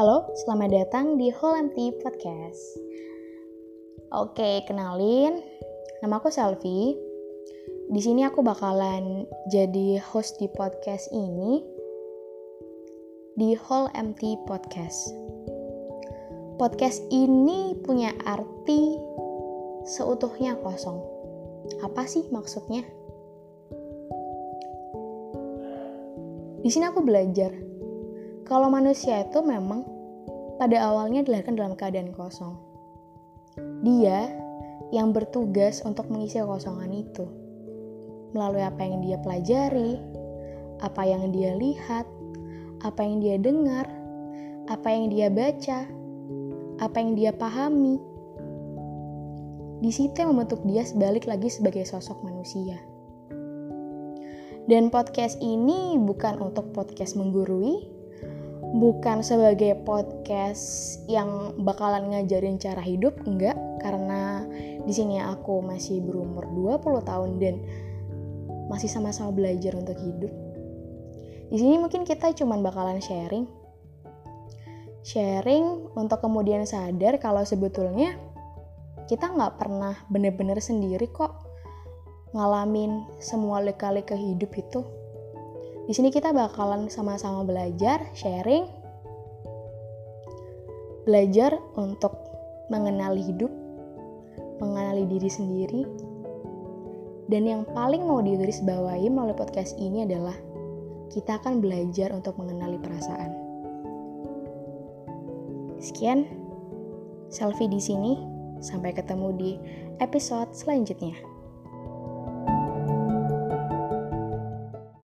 Halo, selamat datang di Whole Empty Podcast. Oke, kenalin, nama aku Selvi. Di sini aku bakalan jadi host di podcast ini di Whole Empty Podcast. Podcast ini punya arti seutuhnya kosong. Apa sih maksudnya? Di sini aku belajar kalau manusia itu memang pada awalnya dilahirkan dalam keadaan kosong. Dia yang bertugas untuk mengisi kekosongan itu melalui apa yang dia pelajari, apa yang dia lihat, apa yang dia dengar, apa yang dia baca, apa yang dia pahami. Di situ yang membentuk dia sebalik lagi sebagai sosok manusia. Dan podcast ini bukan untuk podcast menggurui, bukan sebagai podcast yang bakalan ngajarin cara hidup enggak karena di sini aku masih berumur 20 tahun dan masih sama-sama belajar untuk hidup. Di sini mungkin kita cuman bakalan sharing. Sharing untuk kemudian sadar kalau sebetulnya kita nggak pernah bener-bener sendiri kok ngalamin semua lika-lika hidup itu di sini kita bakalan sama-sama belajar, sharing, belajar untuk mengenali hidup, mengenali diri sendiri, dan yang paling mau digaris bawahi melalui podcast ini adalah kita akan belajar untuk mengenali perasaan. Sekian, selfie di sini. Sampai ketemu di episode selanjutnya.